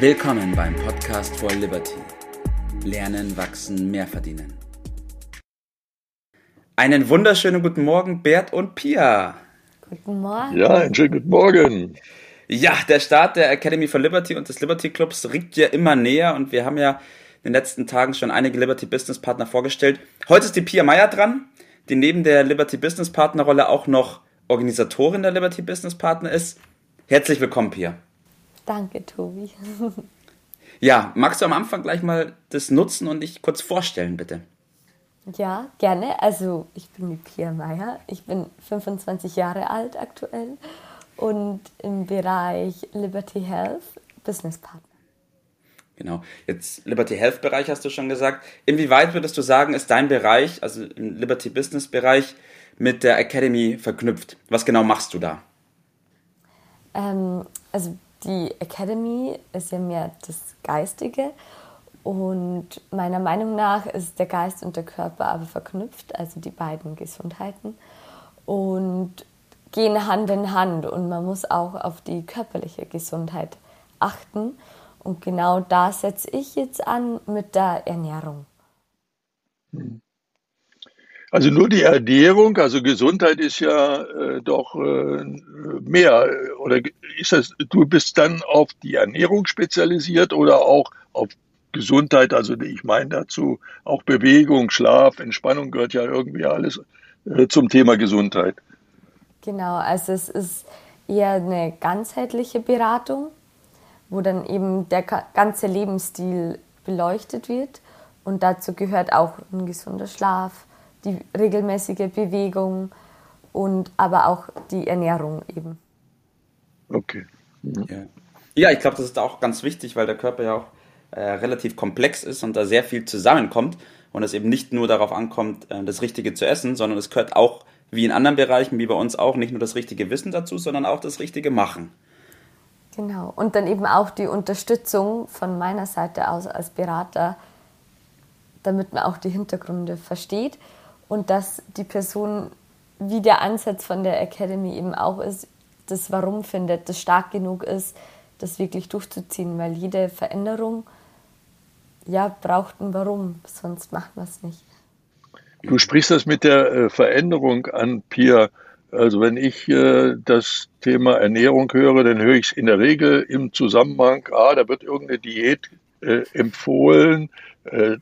Willkommen beim Podcast for Liberty. Lernen, wachsen, mehr verdienen. Einen wunderschönen guten Morgen, Bert und Pia. Guten Morgen. Ja, einen schönen guten Morgen. Ja, der Start der Academy for Liberty und des Liberty Clubs rückt ja immer näher und wir haben ja in den letzten Tagen schon einige Liberty Business Partner vorgestellt. Heute ist die Pia Meyer dran, die neben der Liberty Business Partner Rolle auch noch Organisatorin der Liberty Business Partner ist. Herzlich willkommen, Pia. Danke, Tobi. Ja, magst du am Anfang gleich mal das nutzen und dich kurz vorstellen, bitte? Ja, gerne. Also ich bin die Pia Meyer. Ich bin 25 Jahre alt aktuell und im Bereich Liberty Health Business Partner. Genau. Jetzt Liberty Health Bereich hast du schon gesagt. Inwieweit würdest du sagen, ist dein Bereich, also im Liberty Business Bereich, mit der Academy verknüpft? Was genau machst du da? Ähm, also die Academy ist ja mehr das Geistige. Und meiner Meinung nach ist der Geist und der Körper aber verknüpft, also die beiden Gesundheiten und gehen Hand in Hand. Und man muss auch auf die körperliche Gesundheit achten. Und genau da setze ich jetzt an mit der Ernährung. Also nur die Ernährung, also Gesundheit ist ja äh, doch äh, mehr. Oder ist das, du bist dann auf die Ernährung spezialisiert oder auch auf Gesundheit? Also ich meine dazu auch Bewegung, Schlaf, Entspannung gehört ja irgendwie alles äh, zum Thema Gesundheit. Genau, also es ist eher eine ganzheitliche Beratung, wo dann eben der ganze Lebensstil beleuchtet wird. Und dazu gehört auch ein gesunder Schlaf, die regelmäßige Bewegung und aber auch die Ernährung eben. Okay. Ja. ja, ich glaube, das ist auch ganz wichtig, weil der Körper ja auch äh, relativ komplex ist und da sehr viel zusammenkommt und es eben nicht nur darauf ankommt, äh, das Richtige zu essen, sondern es gehört auch, wie in anderen Bereichen, wie bei uns auch, nicht nur das richtige Wissen dazu, sondern auch das richtige Machen. Genau. Und dann eben auch die Unterstützung von meiner Seite aus als Berater, damit man auch die Hintergründe versteht und dass die Person, wie der Ansatz von der Academy eben auch ist, das Warum findet, das stark genug ist, das wirklich durchzuziehen, weil jede Veränderung ja braucht ein Warum, sonst macht man es nicht. Du sprichst das mit der äh, Veränderung an, Pia. Also wenn ich äh, das Thema Ernährung höre, dann höre ich es in der Regel im Zusammenhang, ah, da wird irgendeine Diät äh, empfohlen, äh,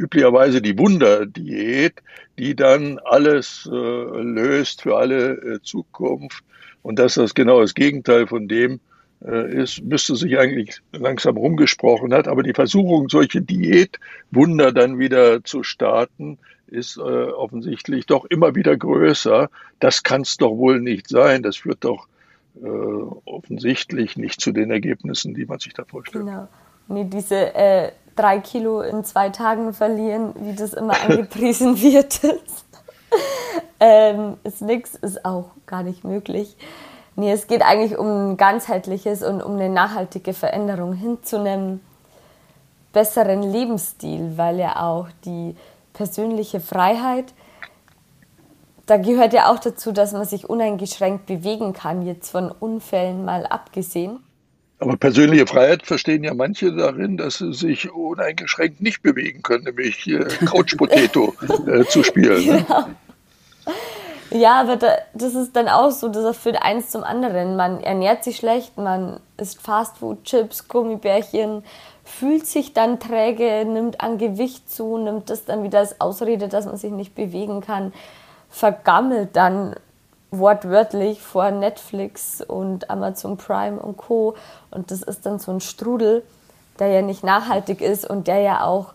üblicherweise die Wunderdiät, die dann alles äh, löst für alle äh, Zukunft. Und dass das genau das Gegenteil von dem äh, ist, müsste sich eigentlich langsam rumgesprochen hat. Aber die Versuchung, solche Diätwunder dann wieder zu starten, ist äh, offensichtlich doch immer wieder größer. Das kann es doch wohl nicht sein. Das führt doch äh, offensichtlich nicht zu den Ergebnissen, die man sich da vorstellt. Genau. Nee, diese äh, drei Kilo in zwei Tagen verlieren, wie das immer angepriesen wird, ähm, ist nichts, ist auch gar nicht möglich. Nee, es geht eigentlich um ein ganzheitliches und um eine nachhaltige Veränderung hin zu einem besseren Lebensstil, weil ja auch die persönliche Freiheit, da gehört ja auch dazu, dass man sich uneingeschränkt bewegen kann, jetzt von Unfällen mal abgesehen. Aber persönliche Freiheit verstehen ja manche darin, dass sie sich uneingeschränkt nicht bewegen können, nämlich äh, Couch Potato äh, zu spielen. Ne? Genau. Ja, aber da, das ist dann auch so, das führt eins zum anderen. Man ernährt sich schlecht, man isst Fastfood, Chips, Gummibärchen, fühlt sich dann träge, nimmt an Gewicht zu, nimmt das dann wieder als Ausrede, dass man sich nicht bewegen kann, vergammelt dann wortwörtlich vor Netflix und Amazon Prime und Co. Und das ist dann so ein Strudel, der ja nicht nachhaltig ist und der ja auch,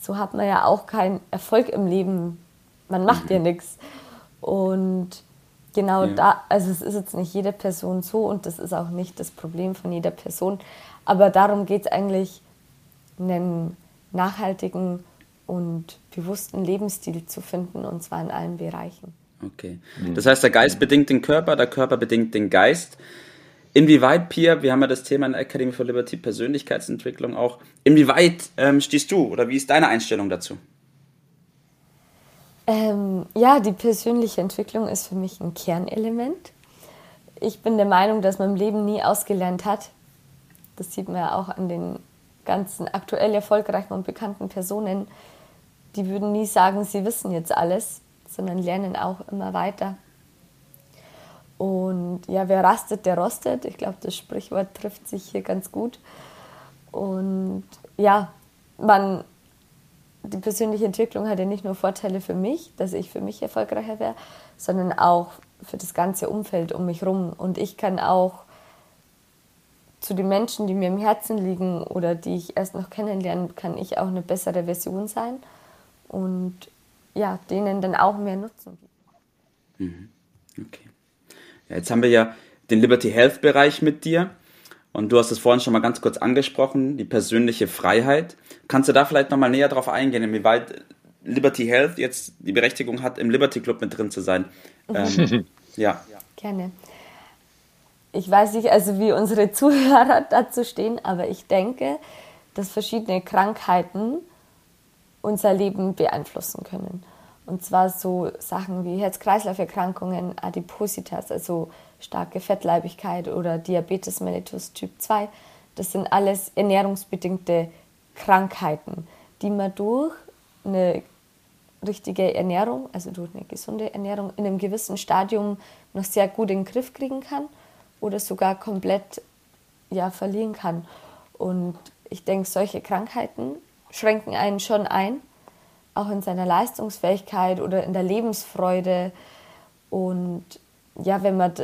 so hat man ja auch keinen Erfolg im Leben. Man macht mhm. ja nichts. Und genau ja. da, also es ist jetzt nicht jede Person so und das ist auch nicht das Problem von jeder Person. Aber darum geht es eigentlich, einen nachhaltigen und bewussten Lebensstil zu finden und zwar in allen Bereichen. Okay. Das heißt, der Geist bedingt den Körper, der Körper bedingt den Geist. Inwieweit, Pia, wir haben ja das Thema in der Academy for Liberty, Persönlichkeitsentwicklung auch, inwieweit ähm, stehst du oder wie ist deine Einstellung dazu? Ähm, ja, die persönliche Entwicklung ist für mich ein Kernelement. Ich bin der Meinung, dass man im Leben nie ausgelernt hat. Das sieht man ja auch an den ganzen aktuell erfolgreichen und bekannten Personen. Die würden nie sagen, sie wissen jetzt alles, sondern lernen auch immer weiter. Und ja, wer rastet, der rostet. Ich glaube, das Sprichwort trifft sich hier ganz gut. Und ja, man, die persönliche Entwicklung hat ja nicht nur Vorteile für mich, dass ich für mich erfolgreicher wäre, sondern auch für das ganze Umfeld um mich herum. Und ich kann auch zu den Menschen, die mir im Herzen liegen oder die ich erst noch kennenlernen, kann ich auch eine bessere Version sein und ja, denen dann auch mehr Nutzen geben. Mhm. Okay. Ja, jetzt haben wir ja den Liberty Health Bereich mit dir und du hast es vorhin schon mal ganz kurz angesprochen, die persönliche Freiheit. Kannst du da vielleicht noch mal näher drauf eingehen, inwieweit Liberty Health jetzt die Berechtigung hat, im Liberty Club mit drin zu sein? Ähm, ja. Gerne ich weiß nicht, also wie unsere Zuhörer dazu stehen, aber ich denke, dass verschiedene Krankheiten unser Leben beeinflussen können. Und zwar so Sachen wie Herz-Kreislauf-Erkrankungen, Adipositas, also starke Fettleibigkeit oder Diabetes mellitus Typ 2. Das sind alles ernährungsbedingte Krankheiten, die man durch eine richtige Ernährung, also durch eine gesunde Ernährung in einem gewissen Stadium noch sehr gut in den Griff kriegen kann oder sogar komplett ja, verlieren kann. Und ich denke, solche Krankheiten schränken einen schon ein, auch in seiner Leistungsfähigkeit oder in der Lebensfreude. Und ja, wenn man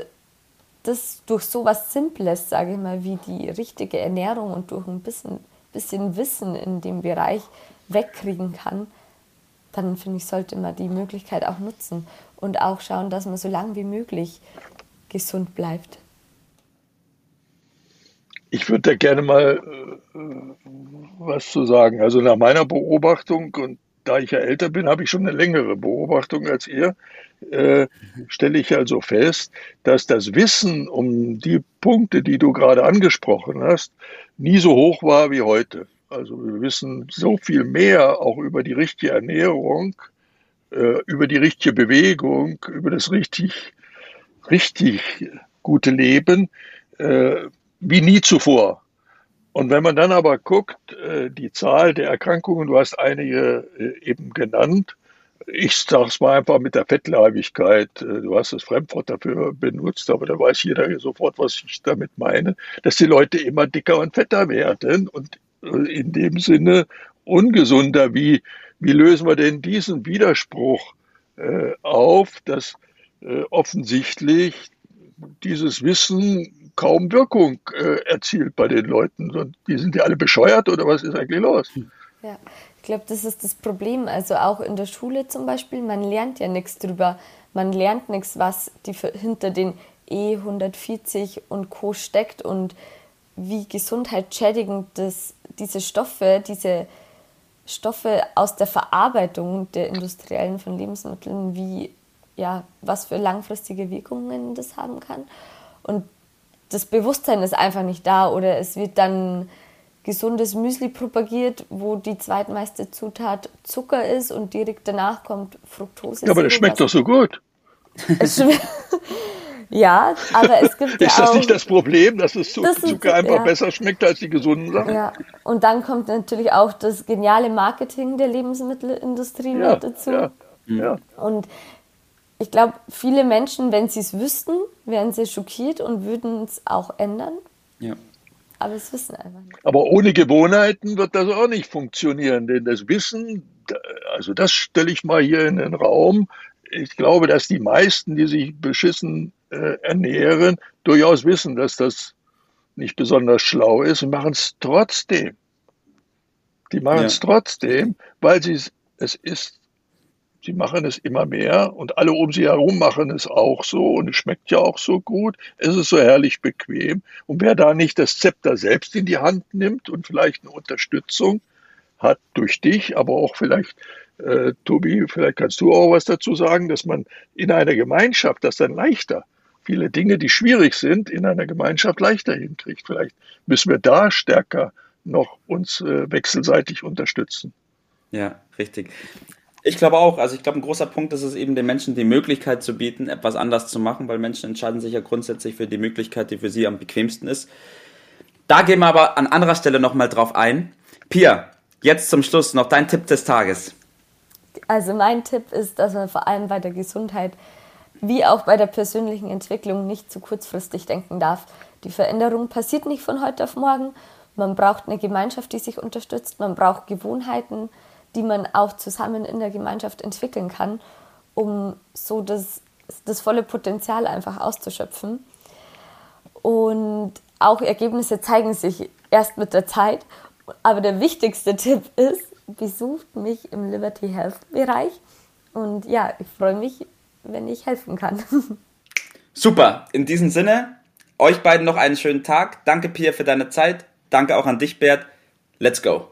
das durch so was Simples, sage ich mal, wie die richtige Ernährung und durch ein bisschen, bisschen Wissen in dem Bereich wegkriegen kann, dann finde ich, sollte man die Möglichkeit auch nutzen und auch schauen, dass man so lange wie möglich gesund bleibt. Ich würde da gerne mal äh, was zu sagen. Also nach meiner Beobachtung, und da ich ja älter bin, habe ich schon eine längere Beobachtung als ihr, äh, stelle ich also fest, dass das Wissen um die Punkte, die du gerade angesprochen hast, nie so hoch war wie heute. Also wir wissen so viel mehr auch über die richtige Ernährung, äh, über die richtige Bewegung, über das richtig, richtig gute Leben. Wie nie zuvor. Und wenn man dann aber guckt, äh, die Zahl der Erkrankungen, du hast einige äh, eben genannt, ich sage es mal einfach mit der Fettleibigkeit, äh, du hast das Fremdwort dafür benutzt, aber da weiß jeder sofort, was ich damit meine, dass die Leute immer dicker und fetter werden und in dem Sinne ungesunder. Wie, wie lösen wir denn diesen Widerspruch auf, dass offensichtlich dieses Wissen kaum Wirkung äh, erzielt bei den Leuten. Und die sind ja alle bescheuert oder was ist eigentlich los? Ja, ich glaube, das ist das Problem. Also auch in der Schule zum Beispiel, man lernt ja nichts drüber. Man lernt nichts, was die hinter den E140 und Co. steckt und wie gesundheitsschädigend das, diese Stoffe, diese Stoffe aus der Verarbeitung der industriellen von Lebensmitteln, wie ja, was für langfristige Wirkungen das haben kann. Und das Bewusstsein ist einfach nicht da oder es wird dann gesundes Müsli propagiert, wo die zweitmeiste Zutat Zucker ist und direkt danach kommt Fructose. Ja, aber das schmeckt doch so gut. ja, aber es gibt ja Ist das auch, nicht das Problem, dass es Zucker, das ist, einfach ja. besser schmeckt als die gesunden Sachen? Ja, und dann kommt natürlich auch das geniale Marketing der Lebensmittelindustrie ja, mit dazu. Ja, ja. Und ich glaube, viele Menschen, wenn sie es wüssten, wären sie schockiert und würden es auch ändern. Ja. Aber es wissen einfach nicht. Aber ohne Gewohnheiten wird das auch nicht funktionieren, denn das Wissen, also das stelle ich mal hier in den Raum. Ich glaube, dass die meisten, die sich beschissen äh, ernähren, durchaus wissen, dass das nicht besonders schlau ist und machen es trotzdem. Die machen es ja. trotzdem, weil sie es ist Sie machen es immer mehr und alle um sie herum machen es auch so und es schmeckt ja auch so gut. Es ist so herrlich bequem. Und wer da nicht das Zepter selbst in die Hand nimmt und vielleicht eine Unterstützung hat durch dich, aber auch vielleicht, äh, Tobi, vielleicht kannst du auch was dazu sagen, dass man in einer Gemeinschaft das dann leichter viele Dinge, die schwierig sind, in einer Gemeinschaft leichter hinkriegt. Vielleicht müssen wir da stärker noch uns äh, wechselseitig unterstützen. Ja, richtig. Ich glaube auch, also ich glaube, ein großer Punkt ist es eben, den Menschen die Möglichkeit zu bieten, etwas anders zu machen, weil Menschen entscheiden sich ja grundsätzlich für die Möglichkeit, die für sie am bequemsten ist. Da gehen wir aber an anderer Stelle nochmal drauf ein. Pia, jetzt zum Schluss noch dein Tipp des Tages. Also mein Tipp ist, dass man vor allem bei der Gesundheit wie auch bei der persönlichen Entwicklung nicht zu kurzfristig denken darf. Die Veränderung passiert nicht von heute auf morgen. Man braucht eine Gemeinschaft, die sich unterstützt. Man braucht Gewohnheiten, die man auch zusammen in der Gemeinschaft entwickeln kann, um so das, das volle Potenzial einfach auszuschöpfen. Und auch Ergebnisse zeigen sich erst mit der Zeit. Aber der wichtigste Tipp ist, besucht mich im Liberty Health Bereich. Und ja, ich freue mich, wenn ich helfen kann. Super, in diesem Sinne, euch beiden noch einen schönen Tag. Danke, Pia, für deine Zeit. Danke auch an dich, Bert. Let's go.